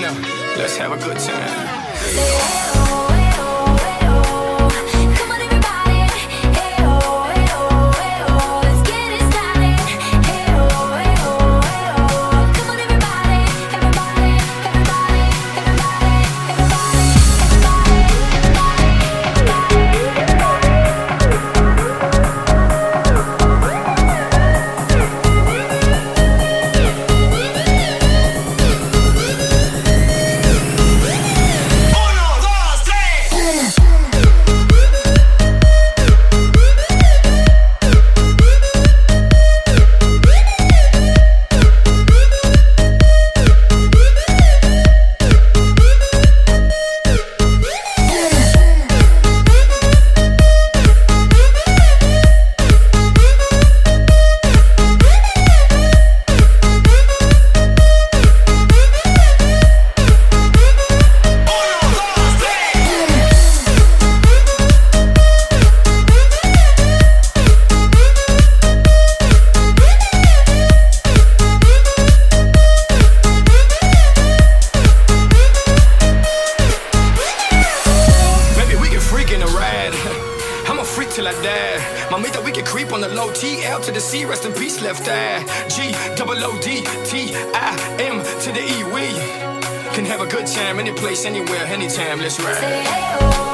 Know, let's have a good time. On the low T L to the C, rest in peace, left eye. G double O D T I M to the E. We can have a good time any place, anywhere, anytime. Let's ride. Oh.